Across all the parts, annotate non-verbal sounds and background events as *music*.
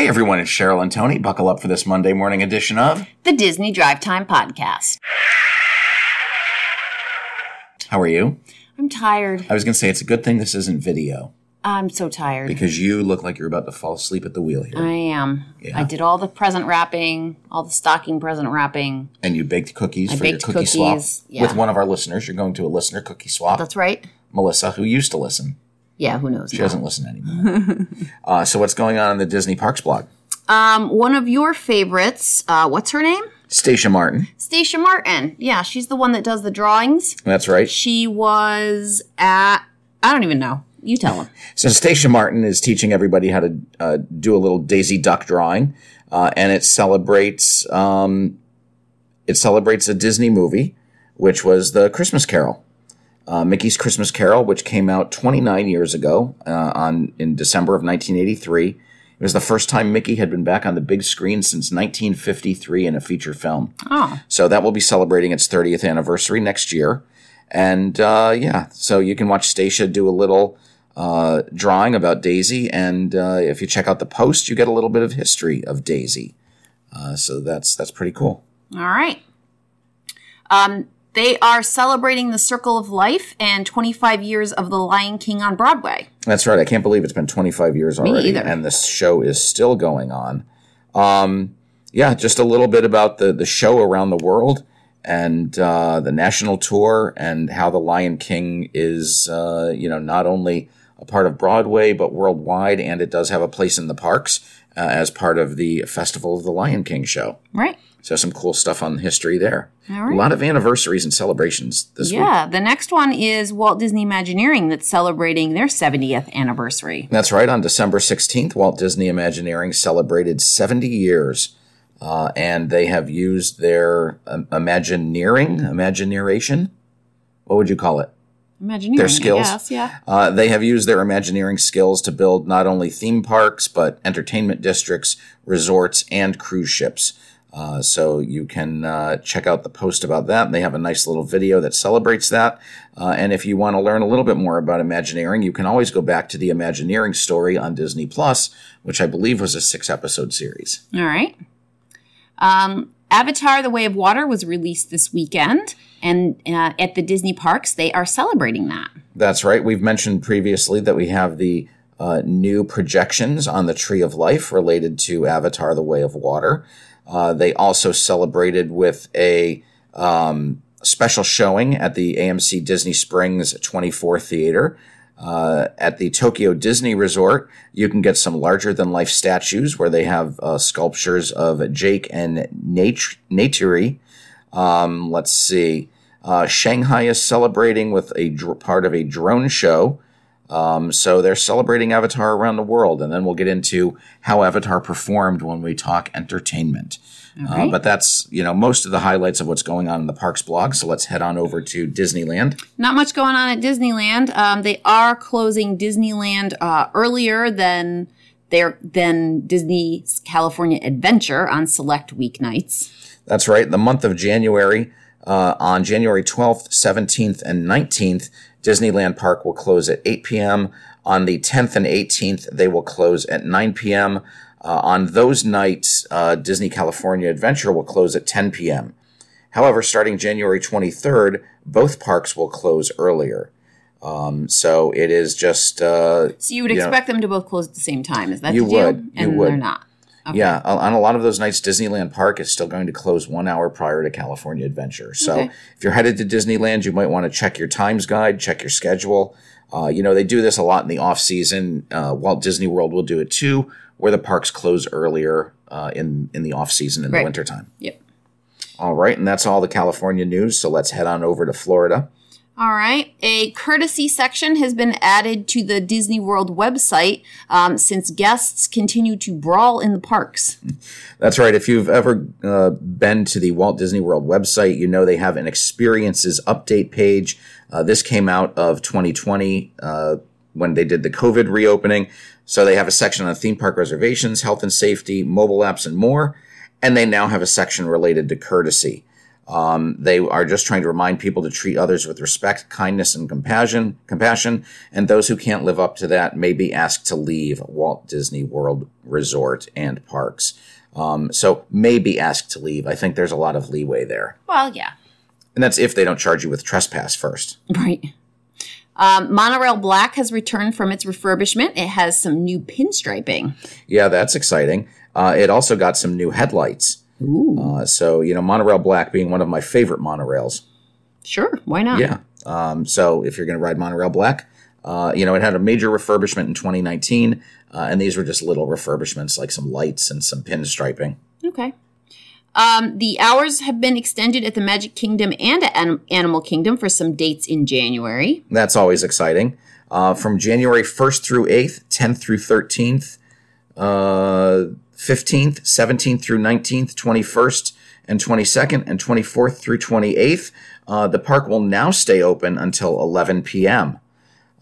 Hey everyone, it's Cheryl and Tony. Buckle up for this Monday morning edition of The Disney Drive Time Podcast. How are you? I'm tired. I was going to say it's a good thing this isn't video I'm so tired. because you look like you're about to fall asleep at the wheel here. I am. Yeah. I did all the present wrapping, all the stocking present wrapping. and you baked cookies I for your baked cookie swap cookies, yeah. with one of our listeners. You're going to a listener cookie swap. That's right. Melissa, who used to listen. Yeah, who knows? She now. doesn't listen anymore. uh, so what's going on in the Disney Parks blog? Um, one of your favorites, uh, what's her name? Stacia Martin. Stacia Martin. Yeah, she's the one that does the drawings. That's right. She was at, I don't even know. You tell them. *laughs* So Stacia Martin is teaching everybody how to uh, do a little Daisy Duck drawing, uh, and it celebrates um, it celebrates a Disney movie, which was the Christmas Carol, uh, Mickey's Christmas Carol, which came out 29 years ago uh, on in December of 1983. It was the first time Mickey had been back on the big screen since 1953 in a feature film. Oh, So that will be celebrating its 30th anniversary next year. And uh, yeah, so you can watch Stacia do a little uh, drawing about Daisy. And uh, if you check out the post, you get a little bit of history of Daisy. Uh, so that's that's pretty cool. all right. Um, they are celebrating the Circle of Life and 25 years of The Lion King on Broadway. That's right. I can't believe it's been 25 years already, and the show is still going on. Um, yeah, just a little bit about the the show around the world and uh, the national tour and how the Lion King is, uh, you know, not only a part of Broadway but worldwide, and it does have a place in the parks uh, as part of the Festival of the Lion King show. Right. So some cool stuff on history there. Right. A lot of anniversaries and celebrations this week. Yeah, the next one is Walt Disney Imagineering that's celebrating their 70th anniversary. That's right. On December 16th, Walt Disney Imagineering celebrated 70 years. Uh, and they have used their um, Imagineering, Imagineeration. What would you call it? Imagineering, Their skills. Guess, yeah. Uh, they have used their Imagineering skills to build not only theme parks, but entertainment districts, resorts, and cruise ships. Uh, so you can uh, check out the post about that. They have a nice little video that celebrates that. Uh, and if you want to learn a little bit more about Imagineering, you can always go back to the Imagineering story on Disney Plus, which I believe was a six episode series. All right. Um, Avatar: The Way of Water was released this weekend, and uh, at the Disney parks, they are celebrating that. That's right. We've mentioned previously that we have the uh, new projections on the Tree of Life related to Avatar: The Way of Water. Uh, they also celebrated with a um, special showing at the AMC Disney Springs 24 Theater. Uh, at the Tokyo Disney Resort, you can get some larger than life statues where they have uh, sculptures of Jake and Nat- Naturi. Um, let's see. Uh, Shanghai is celebrating with a dr- part of a drone show. Um, so they're celebrating Avatar around the world, and then we'll get into how Avatar performed when we talk entertainment. Uh, but that's you know most of the highlights of what's going on in the parks blog. So let's head on over to Disneyland. Not much going on at Disneyland. Um, they are closing Disneyland uh, earlier than their than Disney's California Adventure on select weeknights. That's right. The month of January, uh, on January 12th, 17th, and 19th, Disneyland Park will close at 8 p.m. On the 10th and 18th, they will close at 9 p.m. Uh, on those nights, uh, Disney California Adventure will close at 10 p.m. However, starting January 23rd, both parks will close earlier. Um, so it is just uh, So you would Yeah. expect them to both close at the same time. Is that You the deal? would. You And would. they're not. Yeah, on on a lot of those nights, Disneyland Park is still going to close one hour prior to California Adventure. So Okay. if you're headed to Disneyland, you might want to check your times guide, check your schedule. Uh, you know, they do this a lot in the off season. Uh, Walt Disney World will do it too, where the parks close earlier uh, in in the off season in Right. the wintertime. Yep. All right, and that's all the California news. So let's head on over to Florida. All right. A courtesy section has been added to the Disney World website um, since guests continue to brawl in the parks. That's right. If you've ever uh, been to the Walt Disney World website, you know they have an experiences update page. Uh, this came out of 2020 uh, when they did the COVID reopening. So they have a section on theme park reservations, health and safety, mobile apps, and more. And they now have a section related to courtesy. Um, they are just trying to remind people to treat others with respect, kindness, and compassion. Compassion, and those who can't live up to that may be asked to leave Walt Disney World Resort and parks. Um, so may be asked to leave. I think there's a lot of leeway there, Well, yeah. and that's if they don't charge you with trespass first. Right. Um, Monorail Black has returned from its refurbishment. It has some new pinstriping. Yeah, that's exciting. Uh, it also got some new headlights. Uh, so you know, monorail black being one of my favorite monorails. Sure, why not? Yeah. Um, so if you're going to ride monorail black, uh, you know, it had a major refurbishment in 2019, uh, and these were just little refurbishments like some lights and some pinstriping. Okay. Um, the hours have been extended at the Magic Kingdom and at Anim- Animal Kingdom for some dates in January. That's always exciting. Uh, from January 1st through 8th, 10th through 13th, uh, 15th, 17th through 19th, 21st and 22nd, and 24th through 28th, uh, the park will now stay open until 11 p.m.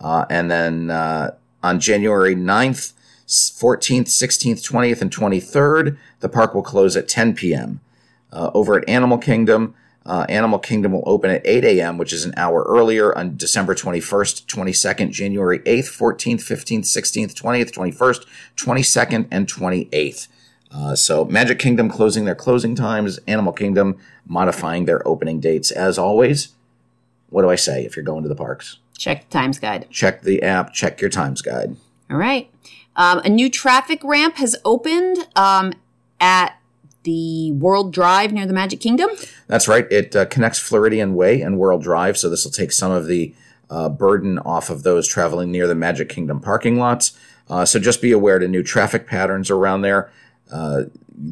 Uh, and then uh, on January 9th, 14th, 16th, 20th, and 23rd, the park will close at 10 p.m. Uh, over at Animal Kingdom, uh, Animal Kingdom will open at 8 a.m., which is an hour earlier on December 21st, 22nd, January 8th, 14th, 15th, 16th, 20th, 21st, 22nd, and 28th. Uh, so Magic Kingdom closing their closing times, Animal Kingdom modifying their opening dates. As always, what do I say if you're going to the parks? Check the Times Guide. Check the app, check your times guide. All right. Um, a new traffic ramp has opened um, at the World Drive near the Magic Kingdom. That's right. It uh, connects Floridian Way and World Drive, so this will take some of the uh, burden off of those traveling near the Magic Kingdom parking lots. Uh, so just be aware to new traffic patterns around there. Uh,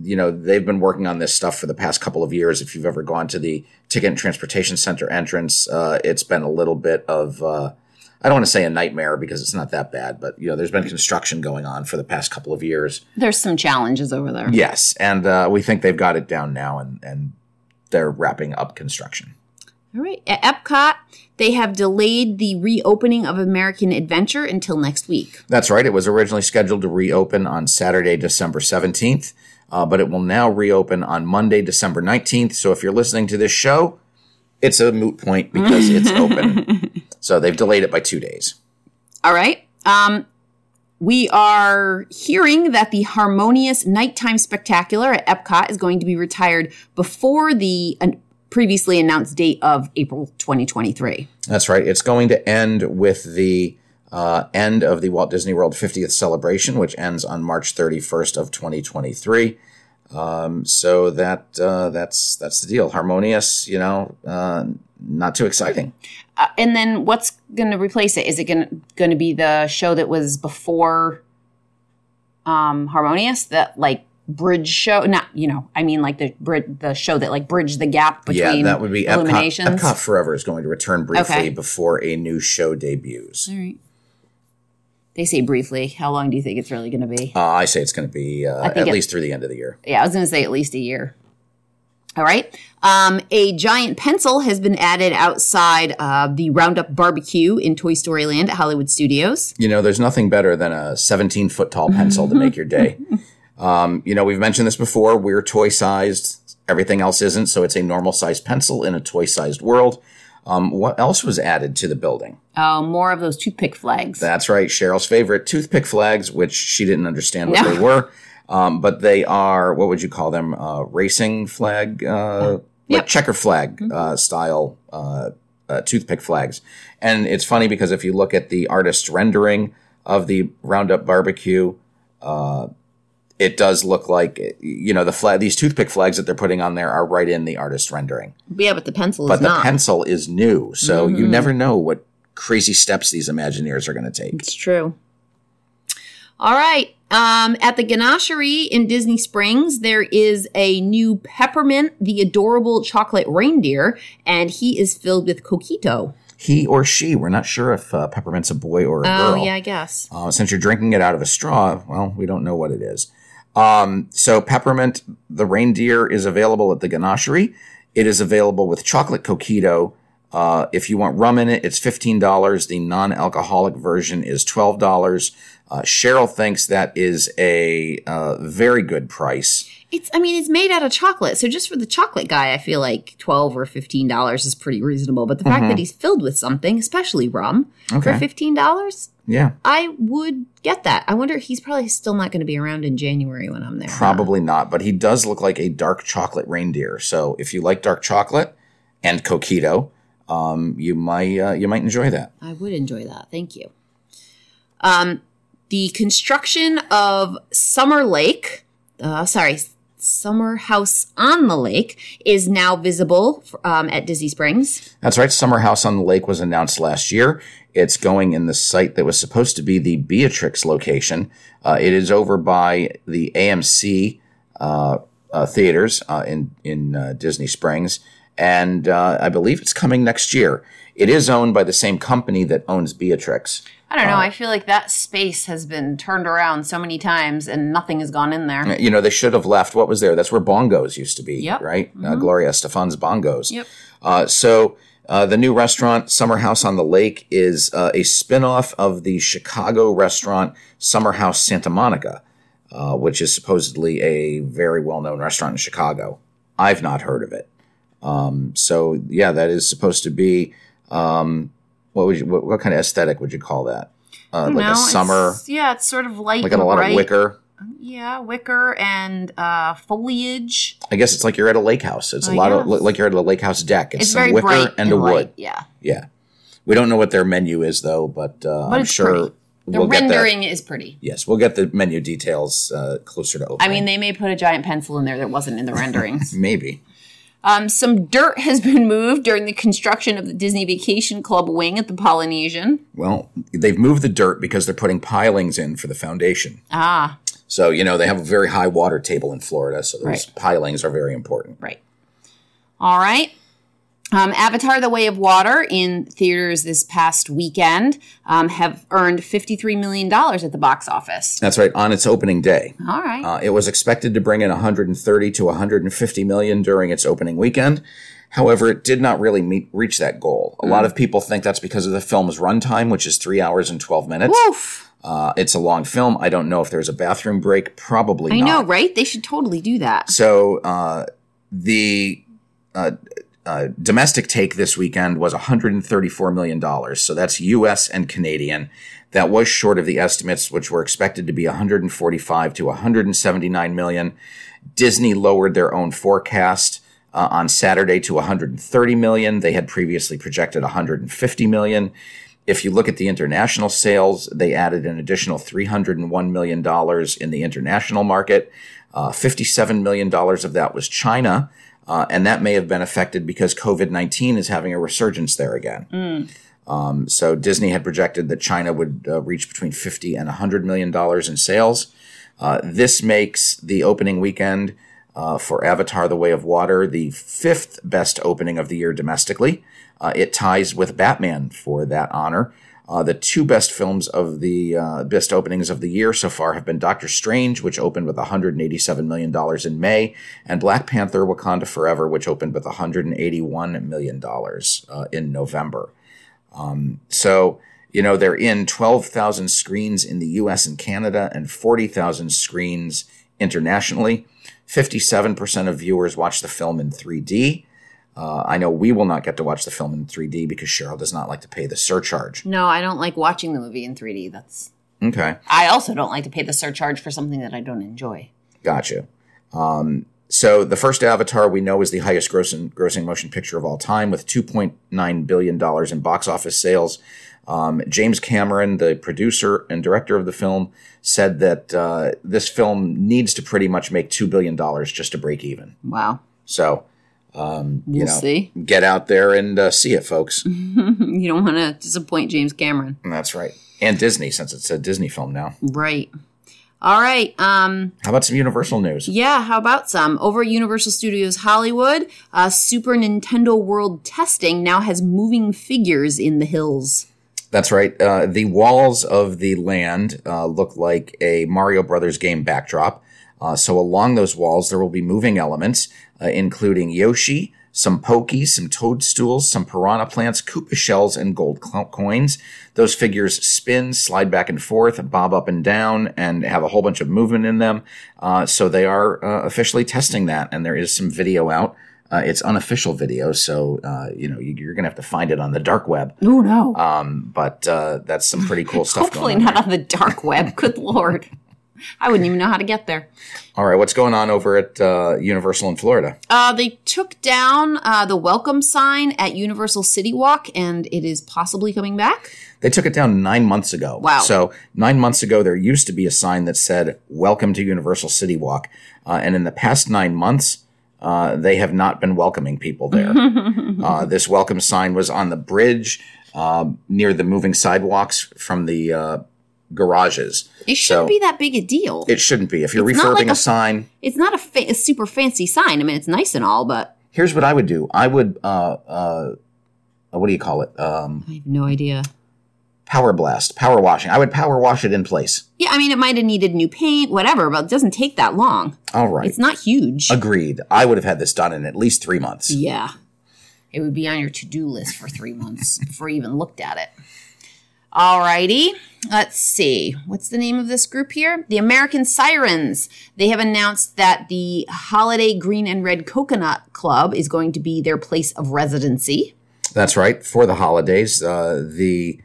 you know, they've been working on this stuff for the past couple of years. If you've ever gone to the Ticket and Transportation Center entrance, uh, it's been a little bit of, uh, I don't want to say a nightmare because it's not that bad, but, you know, there's been construction going on for the past couple of years. There's some challenges over there. Yes, and uh, we think they've got it down now, and, and they're wrapping up construction. All right. At Epcot, they have delayed the reopening of American Adventure until next week. That's right. It was originally scheduled to reopen on Saturday, December 17th, uh, but it will now reopen on Monday, December 19th. So if you're listening to this show, it's a moot point because it's open. *laughs* So they've delayed it by two days. All right. Um, we are hearing that the Harmonious Nighttime Spectacular at Epcot is going to be retired before the previously announced date of April 2023. That's right. It's going to end with the uh, end of the Walt Disney World 50th celebration, which ends on March 31st of 2023. Um, so that uh, that's that's the deal. Harmonious, you know, uh, not too exciting. Uh, and then what's going to replace it? Is it going going to be the show that was before um, Harmonious? That like bridge show? Not you know. I mean like the brid- the show that like bridged the gap between yeah, that would be Epcot. Epcot Forever is going to return briefly Okay. before a new show debuts. All right. They say briefly. How long do you think it's really going to be? Uh, I say it's going to be uh, at it- least through the end of the year. Yeah, I was going to say at least a year. All right. Um, a giant pencil has been added outside uh, the Roundup Barbecue in Toy Story Land at Hollywood Studios. You know, there's nothing better than a 17 foot tall pencil to make your day. *laughs* Um, you know, we've mentioned this before. We're toy sized. Everything else isn't. So it's a normal sized pencil in a toy sized world. Um, what else was added to the building? Oh, more of those toothpick flags. That's right. Cheryl's favorite toothpick flags, which she didn't understand what No. they were. Um, but they are, what would you call them? Uh, racing flag, uh, like checker flag uh, style uh, uh, toothpick flags. And it's funny because if you look at the artist's rendering of the Roundup barbecue, uh, it does look like, you know, the flag, these toothpick flags that they're putting on there are right in the artist rendering. yeah, but the pencil But is the not. pencil is new. So you never know what crazy steps these Imagineers are going to take. it's true. All right. Um, at the Ganachery in Disney Springs, there is a new Peppermint, the adorable chocolate reindeer, and he is filled with coquito. he or she. We're not sure if uh, peppermint's a boy or a Oh, girl. yeah, I guess. Uh, since you're drinking it out of a straw, well, we don't know what it is. Um, so peppermint, the reindeer, is available at the ganachery. It is available with chocolate coquito Uh, if you want rum in it, it's $15. The non alcoholic version is $12. Uh, Cheryl thinks that is a uh, very good price. It's, I mean, it's made out of chocolate. So just for the chocolate guy, I feel like 12 or $15 is pretty reasonable. But the fact that he's filled with something, especially rum, for $15, Yeah, I would get that. I wonder, he's probably still not going to be around in January when I'm there. huh? probably not, but he does look like a dark chocolate reindeer. So if you like dark chocolate and coquito, um, you might uh, you might enjoy that. I would enjoy that. Thank you. Um, the construction of Summer Lake, uh, sorry, Summer House on the Lake, is now visible um, at Disney Springs. That's right. Summer House on the Lake was announced last year. It's going in the site that was supposed to be the Beatrix location. Uh, it is over by the AMC uh, uh, theaters uh, in in uh, Disney Springs, and uh, I believe it's coming next year. It is owned by the same company that owns Beatrix. I don't know. I feel like that space has been turned around so many times and nothing has gone in there. You know, they should have left. What was there? That's where bongos used to be, Yep. right? Uh, Gloria Estefan's bongos. Yep. Uh, so uh, the new restaurant, Summer House on the Lake, is uh, a spin-off of the Chicago restaurant Summer House Santa Monica, uh, which is supposedly a very well-known restaurant in Chicago. I've not heard of it. Um, so yeah, that is supposed to be um, what would you, what, what kind of aesthetic would you call that? Uh, like No, a summer, it's- yeah, it's sort of light like and a lot bright. of wicker. Yeah, wicker and uh, foliage. I guess it's like you're at a lake house. It's a I lot of like you're at a lake house deck. It's, It's some very wicker bright and, a light, wood. Yeah, Yeah, we don't know what their menu is though, but, uh, but I'm it's sure pretty. The we'll get that. rendering is pretty. Yes, we'll get the menu details uh, closer to opening. I mean, they may put a giant pencil in there that wasn't in the *laughs* renderings. maybe. Um, some dirt has been moved during the construction of the Disney Vacation Club wing at the Polynesian. Well, they've moved the dirt because they're putting pilings in for the foundation. Ah, So you know they have a very high water table in Florida, so those Right. pilings are very important. right. All right. Um, Avatar: The Way of Water in theaters this past weekend um, have earned fifty-three million dollars at the box office. That's right. On its opening day, All right. Uh, it was expected to bring in 130 to 150 million during its opening weekend. However, it did not really meet, reach that goal. A lot of people think that's because of the film's runtime, which is three hours and 12 minutes. Woof. Uh, it's a long film. I don't know if there's a bathroom break. Probably I not. know, right? They should totally do that. So uh, the uh, domestic take this weekend was 134 million dollars. So that's U.S. and Canadian. That was short of the estimates, which were expected to be 145 to 179 million. Disney lowered their own forecast uh, on Saturday to 130 million. They had previously projected 150 million. If you look at the international sales, they added an additional $301 million in the international market. Uh, $57 million of that was China, uh, and that may have been affected because COVID 19 is having a resurgence there again. Um, so Disney had projected that China would uh, reach between 50 and 100 million dollars in sales. Uh, this makes the opening weekend uh, for Avatar: The Way of Water the fifth best opening of the year domestically. Uh, it ties with Batman for that honor. Uh, the two best films of the uh, best openings of the year so far have been Doctor Strange, which opened with $187 million in May, and Black Panther Wakanda Forever, which opened with $181 million uh, in November. Um, so, you know, they're in 12,000 screens in the US and Canada and 40,000 screens internationally. 57% of viewers watch the film in 3D. Uh, I know we will not get to watch the film in 3D because Cheryl does not like to pay the surcharge. No, I don't like watching the movie in 3D. That's. Okay, I also don't like to pay the surcharge for something that I don't enjoy. gotcha. Um, so the first Avatar we know is the highest grossing, grossing motion picture of all time with 2.9 billion dollars in box office sales. Um, James Cameron, the producer and director of the film, said that uh, this film needs to pretty much make two billion dollars just to break even. Wow. So, um, We'll you know, see. get out there and uh, see it, folks. *laughs* you don't want to disappoint James Cameron. That's right. And Disney, since it's a Disney film now. Right. All right. Um, How about some Universal news? yeah, how about some? Over at Universal Studios Hollywood, uh, Super Nintendo World Testing now has moving figures in the hills. That's right. Uh, the walls of the land uh, look like a Mario Brothers game backdrop. Uh, so along those walls, there will be moving elements, uh, including Yoshi, some pokey, some toadstools, some piranha plants, koopa shells, and gold coins. Those figures spin, slide back and forth, bob up and down, and have a whole bunch of movement in them. Uh, so they are uh, officially testing that, and there is some video out. Uh, it's unofficial video, so uh, you know you- you're gonna have to find it on the dark web. Oh no. Um, but uh, that's some pretty cool stuff. Hopefully going on not on the dark web. Good lord. I wouldn't even know how to get there. All right, what's going on over at uh, Universal in Florida? Uh, they took down uh, the welcome sign at Universal City Walk, and it is possibly coming back. They took it down nine months ago. Wow. So nine months ago, there used to be a sign that said "Welcome to Universal City Walk," uh, and in the past nine months, uh, they have not been welcoming people there. *laughs* uh, this welcome sign was on the bridge uh, near the moving sidewalks from the uh, garages. It shouldn't So- be that big a deal. It shouldn't be. If you're It's refurbing like a, a- sign, it's not a, fa- a super fancy sign. I mean, it's nice and all, but here's what I would do. I would, uh, uh, what do you call it? Um, I have no idea. power blast, power washing. I would power wash it in place. Yeah, I mean, it might have needed new paint, whatever, but it doesn't take that long. All right. It's not huge. Agreed. I would have had this done in at least three months. yeah. It would be on your to do list for three months before you even looked at it. Alrighty. Let's see. What's the name of this group here? The American Sirens. They have announced that the Holiday Green and Red Coconut Club is going to be their place of residency. That's right. For the holidays, uh, the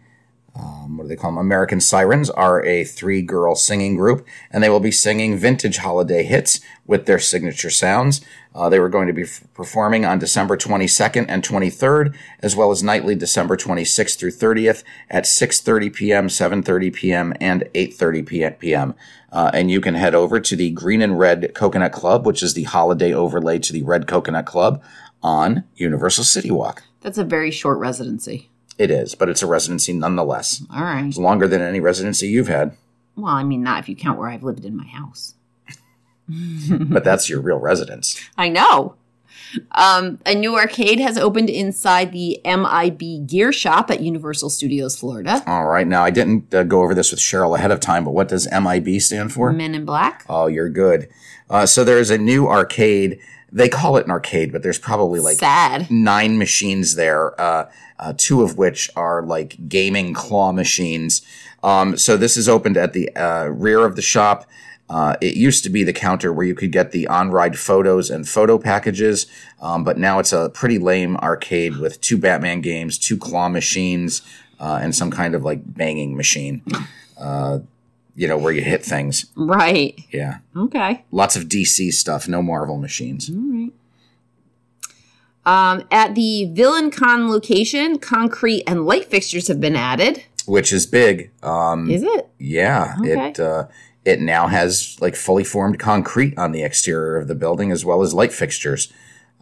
um, what do they call them? American Sirens are a three girl singing group, and they will be singing vintage holiday hits with their signature sounds. Uh, they were going to be f- performing on December 22nd and 23rd, as well as nightly December 26th through 30th at 6:30 p.m., 7:30 p.m., and 8:30 p.m. Uh, and you can head over to the Green and Red Coconut Club, which is the holiday overlay to the Red Coconut Club on Universal City Walk. That's a very short residency. It is, but it's a residency nonetheless. All right. It's longer than any residency you've had, Well, I mean, not if you count where I've lived in my house. *laughs* but that's your real residence. I know. Um, a new arcade has opened inside the MIB Gear Shop at Universal Studios Florida. All right. Now, I didn't uh, go over this with Cheryl ahead of time, but what does MIB stand for? Men in Black. Oh, you're good. Uh, so there's a new arcade. They call it an arcade, but there's probably like Sad. nine machines there, uh, uh, two of which are like gaming claw machines. Um, so this is opened at the uh, rear of the shop. Uh, it used to be the counter where you could get the on-ride photos and photo packages, um, but now it's a pretty lame arcade with two Batman games, two claw machines, uh, and some kind of like banging machine. You know where you hit things. Right. Yeah, Okay. lots of DC stuff, no Marvel machines. All right. Um, at the Villain Con location, concrete and light fixtures have been added. which is big. Um, Is it? yeah, Okay. it uh, it now has like fully formed concrete on the exterior of the building as well as light fixtures.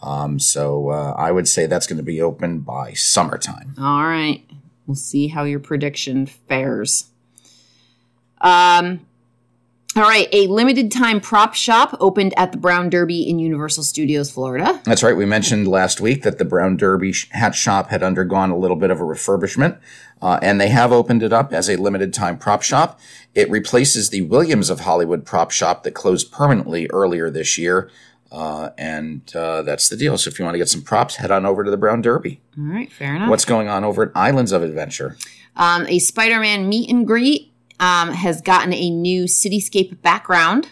Um, so uh, I would say that's going to be open by summertime. All right. We'll see how your prediction fares. Um, all right. A limited time prop shop opened at the Brown Derby in Universal Studios, Florida. That's right. We mentioned last week that the Brown Derby hat shop had undergone a little bit of a refurbishment, uh, and they have opened it up as a limited time prop shop. It replaces the Williams of Hollywood prop shop that closed permanently earlier this year. Uh, and uh, that's the deal. So if you want to get some props, head on over to the Brown Derby. All right. Fair enough. What's going on over at Islands of Adventure? Um, a Spider Man meet and greet um, has gotten a new cityscape background.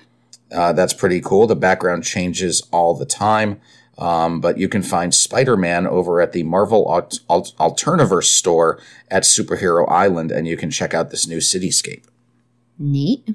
Uh, that's pretty cool. The background changes all the time. Um, but you can find Spider Man over at the Marvel Alt- Alt- Alterniverse store at Superhero Island, and you can check out this new cityscape. Neat.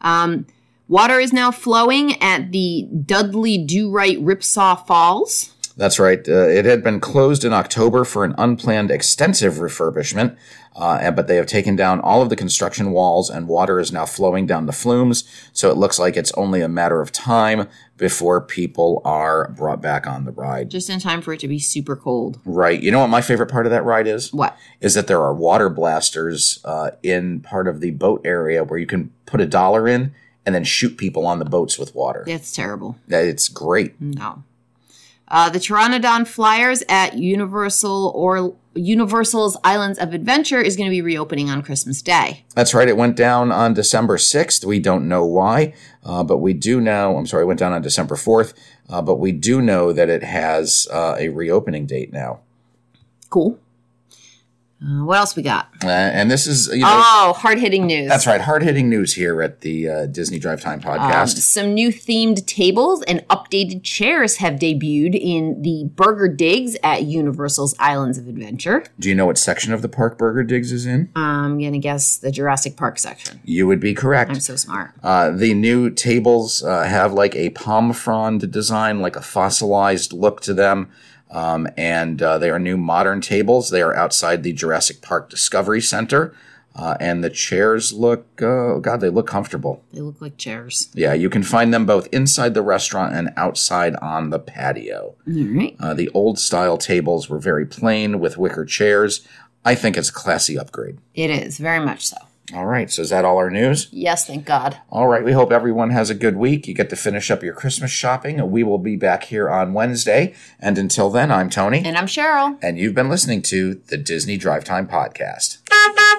Um, water is now flowing at the Dudley Do Right Ripsaw Falls. That's right. Uh, it had been closed in October for an unplanned extensive refurbishment, uh, but they have taken down all of the construction walls, and water is now flowing down the flumes. So it looks like it's only a matter of time before people are brought back on the ride. Just in time for it to be super cold. Right. You know what my favorite part of that ride is? What? Is that there are water blasters uh, in part of the boat area where you can put a dollar in and then shoot people on the boats with water. That's terrible. It's great. No. Uh, the Pteranodon Flyers at Universal or Universal's Islands of Adventure is going to be reopening on Christmas Day. That's right. It went down on December 6th. We don't know why, uh, but we do know. I'm sorry, it went down on December 4th, uh, but we do know that it has uh, a reopening date now. Cool. Uh, what else we got? Uh, and this is, you know, Oh, hard hitting news. that's right, hard hitting news here at the uh, Disney Drive Time podcast. Um, some new themed tables and updated chairs have debuted in the Burger Digs at Universal's Islands of Adventure. do you know what section of the park Burger Digs is in? I'm going to guess the Jurassic Park section. You would be correct. I'm so smart. Uh, the new tables uh, have like a palm frond design, like a fossilized look to them. Um, and uh, they are new modern tables. They are outside the Jurassic Park Discovery Center. Uh, and the chairs look, uh, God, they look comfortable. They look like chairs. Yeah, you can find them both inside the restaurant and outside on the patio. All right. Uh, the old style tables were very plain with wicker chairs. I think it's a classy upgrade. It is, very much so. All right, so is that all our news? Yes, thank God. All right, we hope everyone has a good week. You get to finish up your Christmas shopping. We will be back here on Wednesday. And until then, I'm Tony, And I'm Cheryl. and you've been listening to the Disney Drive Time Podcast. Bye.